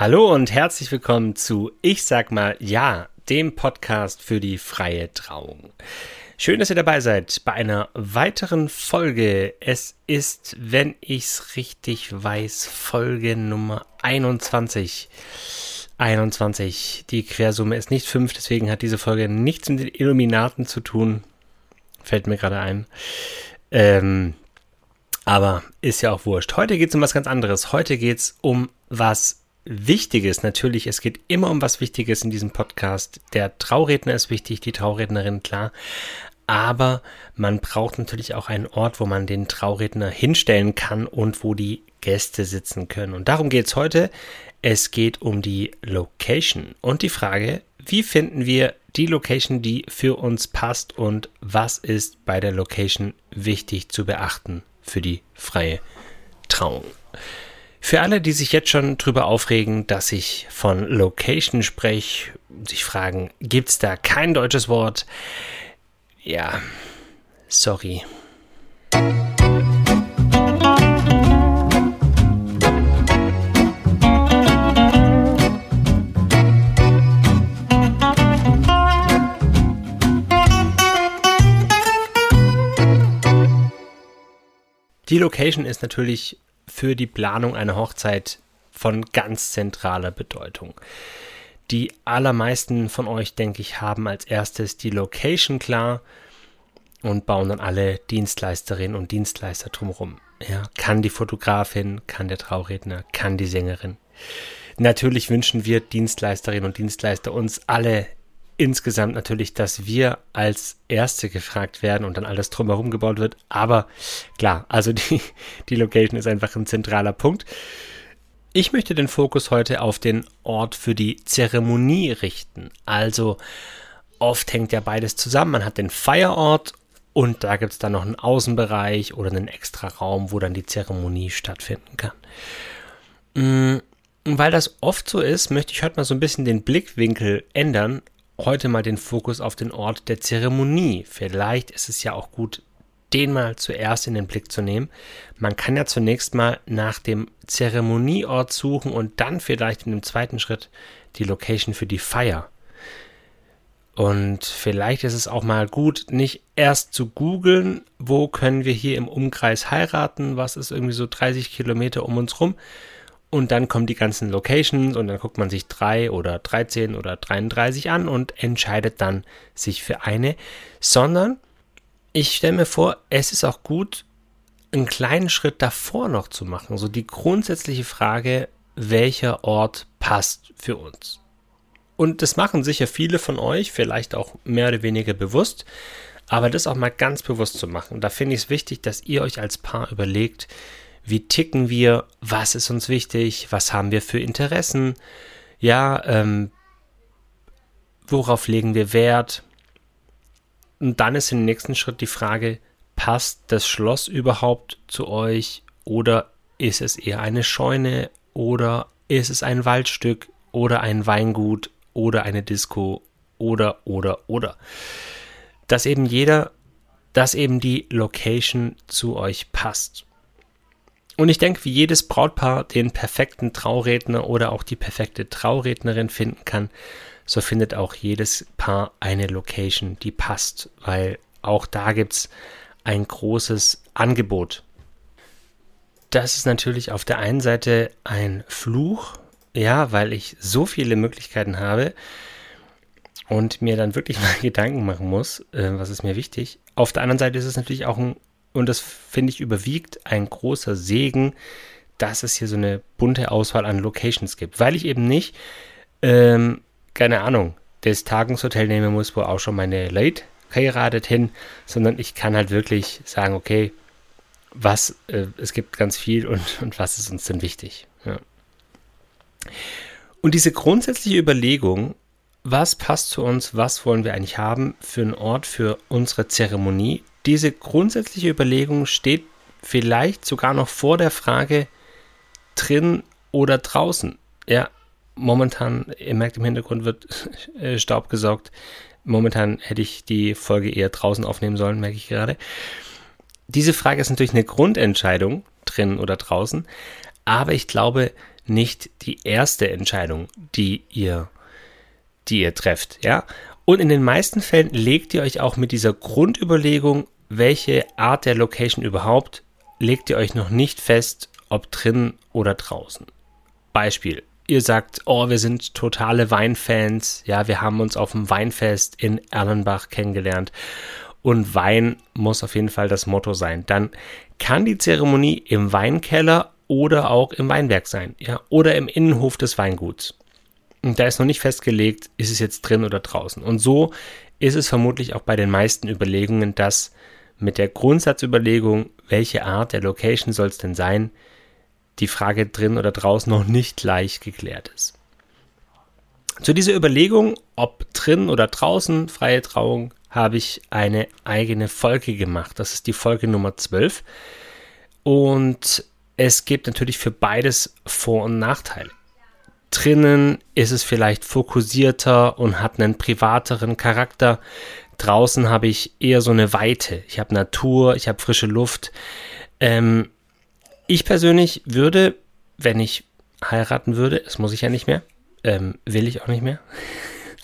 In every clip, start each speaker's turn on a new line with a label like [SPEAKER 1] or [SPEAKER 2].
[SPEAKER 1] Hallo und herzlich willkommen zu Ich sag mal Ja, dem Podcast für die freie Trauung. Schön, dass ihr dabei seid bei einer weiteren Folge. Es ist, wenn ich's richtig weiß, Folge Nummer 21. 21. Die Quersumme ist nicht 5, deswegen hat diese Folge nichts mit den Illuminaten zu tun. Fällt mir gerade ein. Ähm, aber ist ja auch wurscht. Heute geht es um was ganz anderes. Heute geht es um was Wichtiges. Natürlich, es geht immer um was Wichtiges in diesem Podcast. Der Trauredner ist wichtig, die Traurednerin, klar. Aber man braucht natürlich auch einen Ort, wo man den Trauredner hinstellen kann und wo die Gäste sitzen können. Und darum geht es heute. Es geht um die Location und die Frage, wie finden wir die Location, die für uns passt und was ist bei der Location wichtig zu beachten für die freie Trauung. Für alle, die sich jetzt schon drüber aufregen, dass ich von Location spreche, sich fragen, gibt es da kein deutsches Wort? Ja, sorry. Die Location ist natürlich für die Planung einer Hochzeit von ganz zentraler Bedeutung. Die allermeisten von euch, denke ich, haben als erstes die Location klar und bauen dann alle Dienstleisterinnen und Dienstleister drumherum. Ja, kann die Fotografin, kann der Trauredner, kann die Sängerin. Natürlich wünschen wir Dienstleisterinnen und Dienstleister uns alle insgesamt natürlich, dass wir als Erste gefragt werden und dann alles drumherum gebaut wird. Aber klar, also die, die Location ist einfach ein zentraler Punkt. Ich möchte den Fokus heute auf den Ort für die Zeremonie richten. Also oft hängt ja beides zusammen. Man hat den Feierort und da gibt es dann noch einen Außenbereich oder einen extra Raum, wo dann die Zeremonie stattfinden kann. Und weil das oft so ist, möchte ich heute mal so ein bisschen den Blickwinkel ändern heute mal den Fokus auf den Ort der Zeremonie. Vielleicht ist es ja auch gut, den mal zuerst in den Blick zu nehmen. Man kann ja zunächst mal nach dem Zeremonieort suchen und dann vielleicht in dem zweiten Schritt die Location für die Feier. Und vielleicht ist es auch mal gut, nicht erst zu googeln, wo können wir hier im Umkreis heiraten, was ist irgendwie so 30 Kilometer um uns rum, und dann kommen die ganzen Locations und dann guckt man sich drei oder 13 oder 33 an und entscheidet dann sich für eine, sondern ich stelle mir vor, es ist auch gut, einen kleinen Schritt davor noch zu machen. So die grundsätzliche Frage, welcher Ort passt für uns. Und das machen sicher viele von euch, vielleicht auch mehr oder weniger bewusst, aber das auch mal ganz bewusst zu machen. Da finde ich es wichtig, dass ihr euch als Paar überlegt, wie ticken wir, was ist uns wichtig, was haben wir für Interessen, ja, ähm, worauf legen wir Wert. Und dann ist im nächsten Schritt die Frage, passt das Schloss überhaupt zu euch? Oder ist es eher eine Scheune? Oder ist es ein Waldstück? Oder ein Weingut? Oder eine Disco? Oder oder oder. Dass eben jeder, dass eben die Location zu euch passt. Und ich denke, wie jedes Brautpaar den perfekten Trauredner oder auch die perfekte Traurednerin finden kann, so findet auch jedes Paar eine Location, die passt, weil auch da gibt es ein großes Angebot. Das ist natürlich auf der einen Seite ein Fluch, ja, weil ich so viele Möglichkeiten habe und mir dann wirklich mal Gedanken machen muss, äh, was ist mir wichtig. Auf der anderen Seite ist es natürlich auch ein und das finde ich überwiegt ein großer Segen, dass es hier so eine bunte Auswahl an Locations gibt, weil ich eben nicht, ähm, keine Ahnung, das Tagungshotel nehmen muss, wo auch schon meine Late heiratet hin, sondern ich kann halt wirklich sagen, okay, was, äh, es gibt ganz viel und, und was ist uns denn wichtig. Ja. Und diese grundsätzliche Überlegung, was passt zu uns, was wollen wir eigentlich haben für einen Ort für unsere Zeremonie, diese grundsätzliche Überlegung steht vielleicht sogar noch vor der Frage drin oder draußen. Ja, momentan, ihr merkt im Hintergrund wird äh, Staub gesaugt. Momentan hätte ich die Folge eher draußen aufnehmen sollen, merke ich gerade. Diese Frage ist natürlich eine Grundentscheidung, drin oder draußen. Aber ich glaube, nicht die erste Entscheidung, die ihr, die ihr trefft, ja. Und in den meisten Fällen legt ihr euch auch mit dieser Grundüberlegung, welche Art der Location überhaupt, legt ihr euch noch nicht fest, ob drin oder draußen. Beispiel. Ihr sagt, oh, wir sind totale Weinfans. Ja, wir haben uns auf dem Weinfest in Erlenbach kennengelernt. Und Wein muss auf jeden Fall das Motto sein. Dann kann die Zeremonie im Weinkeller oder auch im Weinberg sein. Ja, oder im Innenhof des Weinguts. Und da ist noch nicht festgelegt, ist es jetzt drin oder draußen. Und so ist es vermutlich auch bei den meisten Überlegungen, dass mit der Grundsatzüberlegung, welche Art der Location soll es denn sein, die Frage drin oder draußen noch nicht gleich geklärt ist. Zu dieser Überlegung, ob drin oder draußen freie Trauung, habe ich eine eigene Folge gemacht. Das ist die Folge Nummer 12. Und es gibt natürlich für beides Vor- und Nachteile. Drinnen ist es vielleicht fokussierter und hat einen privateren Charakter. Draußen habe ich eher so eine Weite. Ich habe Natur, ich habe frische Luft. Ähm, ich persönlich würde, wenn ich heiraten würde, das muss ich ja nicht mehr, ähm, will ich auch nicht mehr.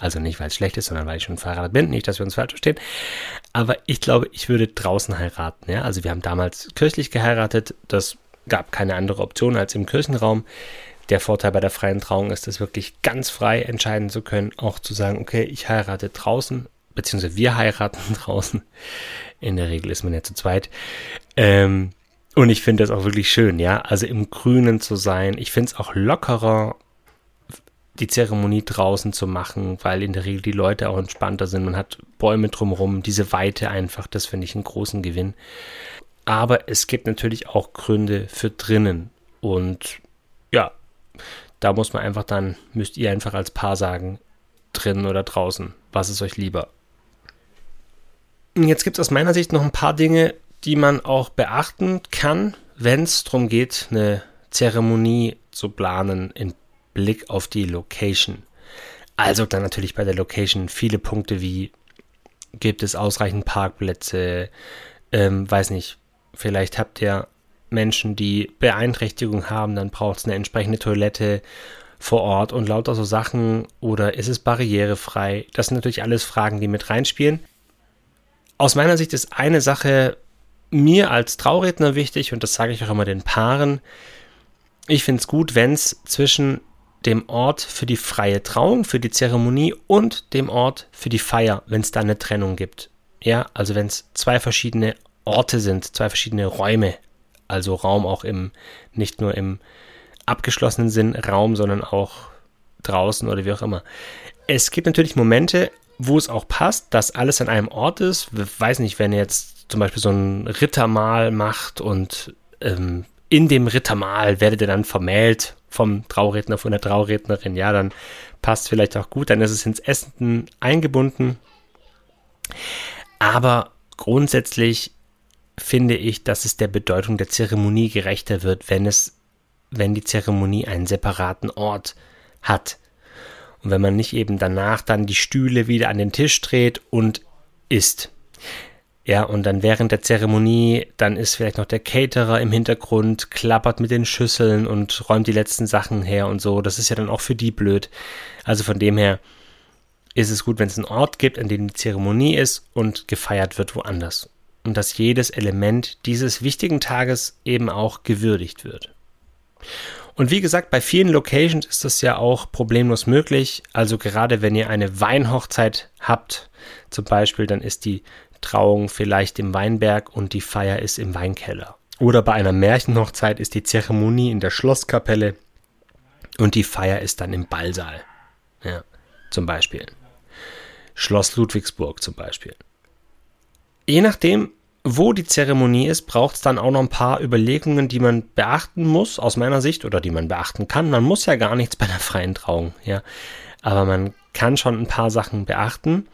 [SPEAKER 1] Also nicht, weil es schlecht ist, sondern weil ich schon verheiratet bin. Nicht, dass wir uns falsch verstehen. Aber ich glaube, ich würde draußen heiraten. Ja? Also wir haben damals kirchlich geheiratet. Das gab keine andere Option als im Kirchenraum. Der Vorteil bei der freien Trauung ist es wirklich ganz frei entscheiden zu können, auch zu sagen, okay, ich heirate draußen, beziehungsweise wir heiraten draußen. In der Regel ist man ja zu zweit. Ähm, und ich finde das auch wirklich schön, ja. Also im Grünen zu sein. Ich finde es auch lockerer, die Zeremonie draußen zu machen, weil in der Regel die Leute auch entspannter sind. Man hat Bäume drumherum, diese Weite einfach, das finde ich einen großen Gewinn. Aber es gibt natürlich auch Gründe für drinnen. Und da muss man einfach dann, müsst ihr einfach als Paar sagen, drinnen oder draußen, was ist euch lieber. Jetzt gibt es aus meiner Sicht noch ein paar Dinge, die man auch beachten kann, wenn es darum geht, eine Zeremonie zu planen in Blick auf die Location. Also dann natürlich bei der Location viele Punkte wie gibt es ausreichend Parkplätze, ähm, weiß nicht, vielleicht habt ihr Menschen, die Beeinträchtigung haben, dann braucht es eine entsprechende Toilette vor Ort und lauter so Sachen oder ist es barrierefrei? Das sind natürlich alles Fragen, die mit reinspielen. Aus meiner Sicht ist eine Sache mir als Trauredner wichtig und das sage ich auch immer den Paaren. Ich finde es gut, wenn es zwischen dem Ort für die freie Trauung, für die Zeremonie und dem Ort für die Feier, wenn es da eine Trennung gibt. Ja, also wenn es zwei verschiedene Orte sind, zwei verschiedene Räume, also Raum auch im, nicht nur im abgeschlossenen Sinn Raum, sondern auch draußen oder wie auch immer. Es gibt natürlich Momente, wo es auch passt, dass alles an einem Ort ist. Ich weiß nicht, wenn jetzt zum Beispiel so ein Rittermahl macht und ähm, in dem Rittermahl werdet ihr dann vermählt vom Trauredner, von der Traurednerin, ja, dann passt vielleicht auch gut, dann ist es ins Essen eingebunden. Aber grundsätzlich finde ich, dass es der Bedeutung der Zeremonie gerechter wird, wenn es, wenn die Zeremonie einen separaten Ort hat. Und wenn man nicht eben danach dann die Stühle wieder an den Tisch dreht und isst. Ja, und dann während der Zeremonie, dann ist vielleicht noch der Caterer im Hintergrund, klappert mit den Schüsseln und räumt die letzten Sachen her und so. Das ist ja dann auch für die blöd. Also von dem her ist es gut, wenn es einen Ort gibt, an dem die Zeremonie ist und gefeiert wird woanders. Und dass jedes Element dieses wichtigen Tages eben auch gewürdigt wird. Und wie gesagt, bei vielen Locations ist das ja auch problemlos möglich. Also gerade wenn ihr eine Weinhochzeit habt, zum Beispiel, dann ist die Trauung vielleicht im Weinberg und die Feier ist im Weinkeller. Oder bei einer Märchenhochzeit ist die Zeremonie in der Schlosskapelle und die Feier ist dann im Ballsaal. Ja, zum Beispiel. Schloss Ludwigsburg zum Beispiel. Je nachdem, wo die Zeremonie ist, braucht es dann auch noch ein paar Überlegungen, die man beachten muss, aus meiner Sicht, oder die man beachten kann. Man muss ja gar nichts bei der freien Trauung, ja. Aber man kann schon ein paar Sachen beachten.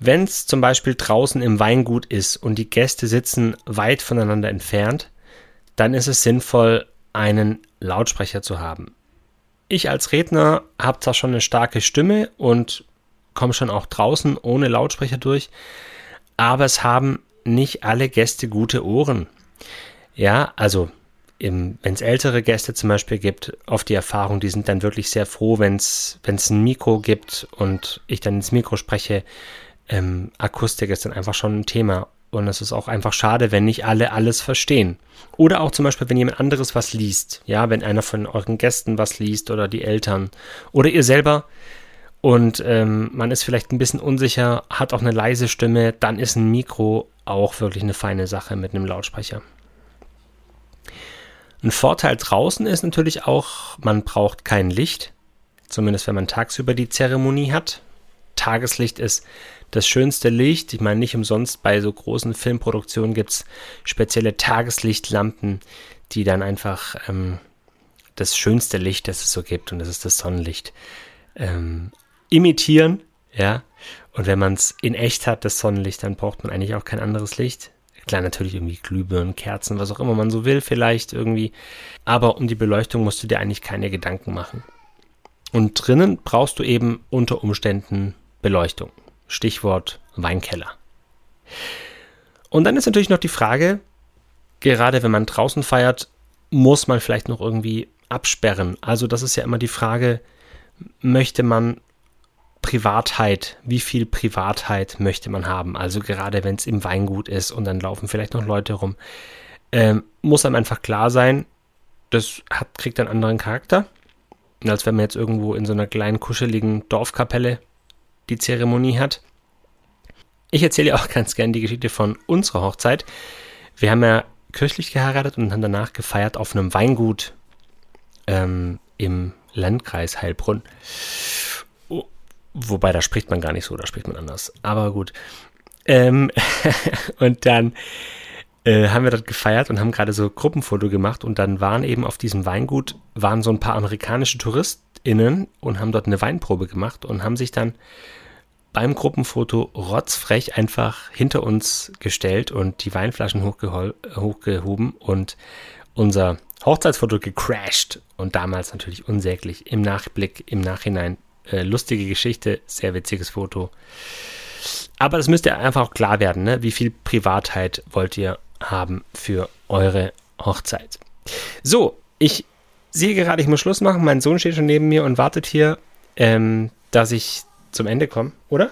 [SPEAKER 1] Wenn es zum Beispiel draußen im Weingut ist und die Gäste sitzen weit voneinander entfernt, dann ist es sinnvoll, einen Lautsprecher zu haben. Ich als Redner habe zwar schon eine starke Stimme und komme schon auch draußen ohne Lautsprecher durch, aber es haben nicht alle Gäste gute Ohren. Ja, also wenn es ältere Gäste zum Beispiel gibt, oft die Erfahrung, die sind dann wirklich sehr froh, wenn es ein Mikro gibt und ich dann ins Mikro spreche. Ähm, Akustik ist dann einfach schon ein Thema. Und es ist auch einfach schade, wenn nicht alle alles verstehen. Oder auch zum Beispiel, wenn jemand anderes was liest. Ja, wenn einer von euren Gästen was liest oder die Eltern oder ihr selber. Und ähm, man ist vielleicht ein bisschen unsicher, hat auch eine leise Stimme, dann ist ein Mikro auch wirklich eine feine Sache mit einem Lautsprecher. Ein Vorteil draußen ist natürlich auch, man braucht kein Licht, zumindest wenn man tagsüber die Zeremonie hat. Tageslicht ist das schönste Licht. Ich meine, nicht umsonst bei so großen Filmproduktionen gibt es spezielle Tageslichtlampen, die dann einfach ähm, das schönste Licht, das es so gibt, und das ist das Sonnenlicht, ähm, imitieren. Ja, und wenn man es in echt hat, das Sonnenlicht, dann braucht man eigentlich auch kein anderes Licht. Klar, natürlich irgendwie Glühbirnen, Kerzen, was auch immer man so will, vielleicht irgendwie. Aber um die Beleuchtung musst du dir eigentlich keine Gedanken machen. Und drinnen brauchst du eben unter Umständen Beleuchtung. Stichwort Weinkeller. Und dann ist natürlich noch die Frage, gerade wenn man draußen feiert, muss man vielleicht noch irgendwie absperren. Also das ist ja immer die Frage, möchte man Privatheit, wie viel Privatheit möchte man haben? Also gerade wenn es im Weingut ist und dann laufen vielleicht noch Leute rum, ähm, muss einem einfach klar sein, das hat, kriegt einen anderen Charakter, als wenn man jetzt irgendwo in so einer kleinen kuscheligen Dorfkapelle die Zeremonie hat. Ich erzähle auch ganz gern die Geschichte von unserer Hochzeit. Wir haben ja kirchlich geheiratet und haben danach gefeiert auf einem Weingut ähm, im Landkreis Heilbrunn. Wobei, da spricht man gar nicht so, da spricht man anders. Aber gut. Ähm, und dann äh, haben wir dort gefeiert und haben gerade so Gruppenfoto gemacht und dann waren eben auf diesem Weingut, waren so ein paar amerikanische TouristInnen und haben dort eine Weinprobe gemacht und haben sich dann beim Gruppenfoto rotzfrech einfach hinter uns gestellt und die Weinflaschen hochgehoben und unser Hochzeitsfoto gecrashed und damals natürlich unsäglich. Im Nachblick, im Nachhinein äh, lustige Geschichte, sehr witziges Foto. Aber das müsste einfach auch klar werden, ne? wie viel Privatheit wollt ihr haben für eure Hochzeit. So, ich sehe gerade, ich muss Schluss machen. Mein Sohn steht schon neben mir und wartet hier, ähm, dass ich zum Ende komme, oder?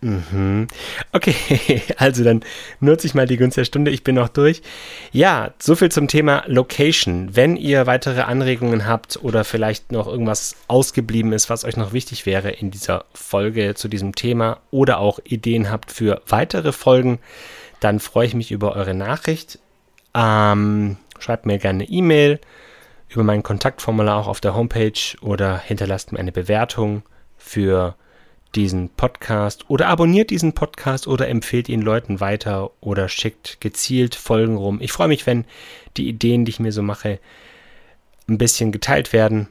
[SPEAKER 1] Mhm. Okay, also dann nutze ich mal die Gunst der Stunde. Ich bin noch durch. Ja, so viel zum Thema Location. Wenn ihr weitere Anregungen habt oder vielleicht noch irgendwas ausgeblieben ist, was euch noch wichtig wäre in dieser Folge zu diesem Thema oder auch Ideen habt für weitere Folgen, dann freue ich mich über eure Nachricht. Ähm, schreibt mir gerne eine E-Mail über mein Kontaktformular auch auf der Homepage oder hinterlasst mir eine Bewertung für diesen Podcast oder abonniert diesen Podcast oder empfehlt ihn Leuten weiter oder schickt gezielt Folgen rum. Ich freue mich, wenn die Ideen, die ich mir so mache, ein bisschen geteilt werden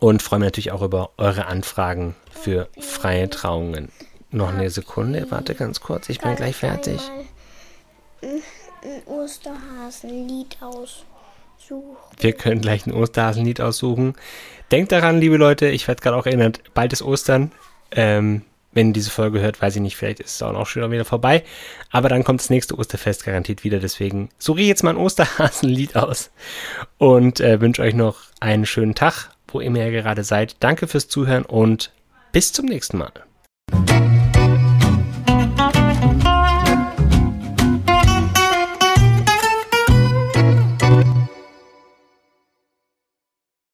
[SPEAKER 1] und freue mich natürlich auch über eure Anfragen für freie Trauungen. Noch eine Sekunde, warte ganz kurz, ich bin gleich fertig. Ein Osterhasenlied aussuchen. Wir können gleich ein Osterhasenlied aussuchen. Denkt daran, liebe Leute, ich werde gerade auch erinnert, bald ist Ostern. Ähm, wenn ihr diese Folge hört, weiß ich nicht, vielleicht ist es auch schon wieder vorbei. Aber dann kommt das nächste Osterfest garantiert wieder. Deswegen suche ich jetzt mal ein Osterhasenlied aus und äh, wünsche euch noch einen schönen Tag, wo ihr gerade seid. Danke fürs Zuhören und bis zum nächsten Mal.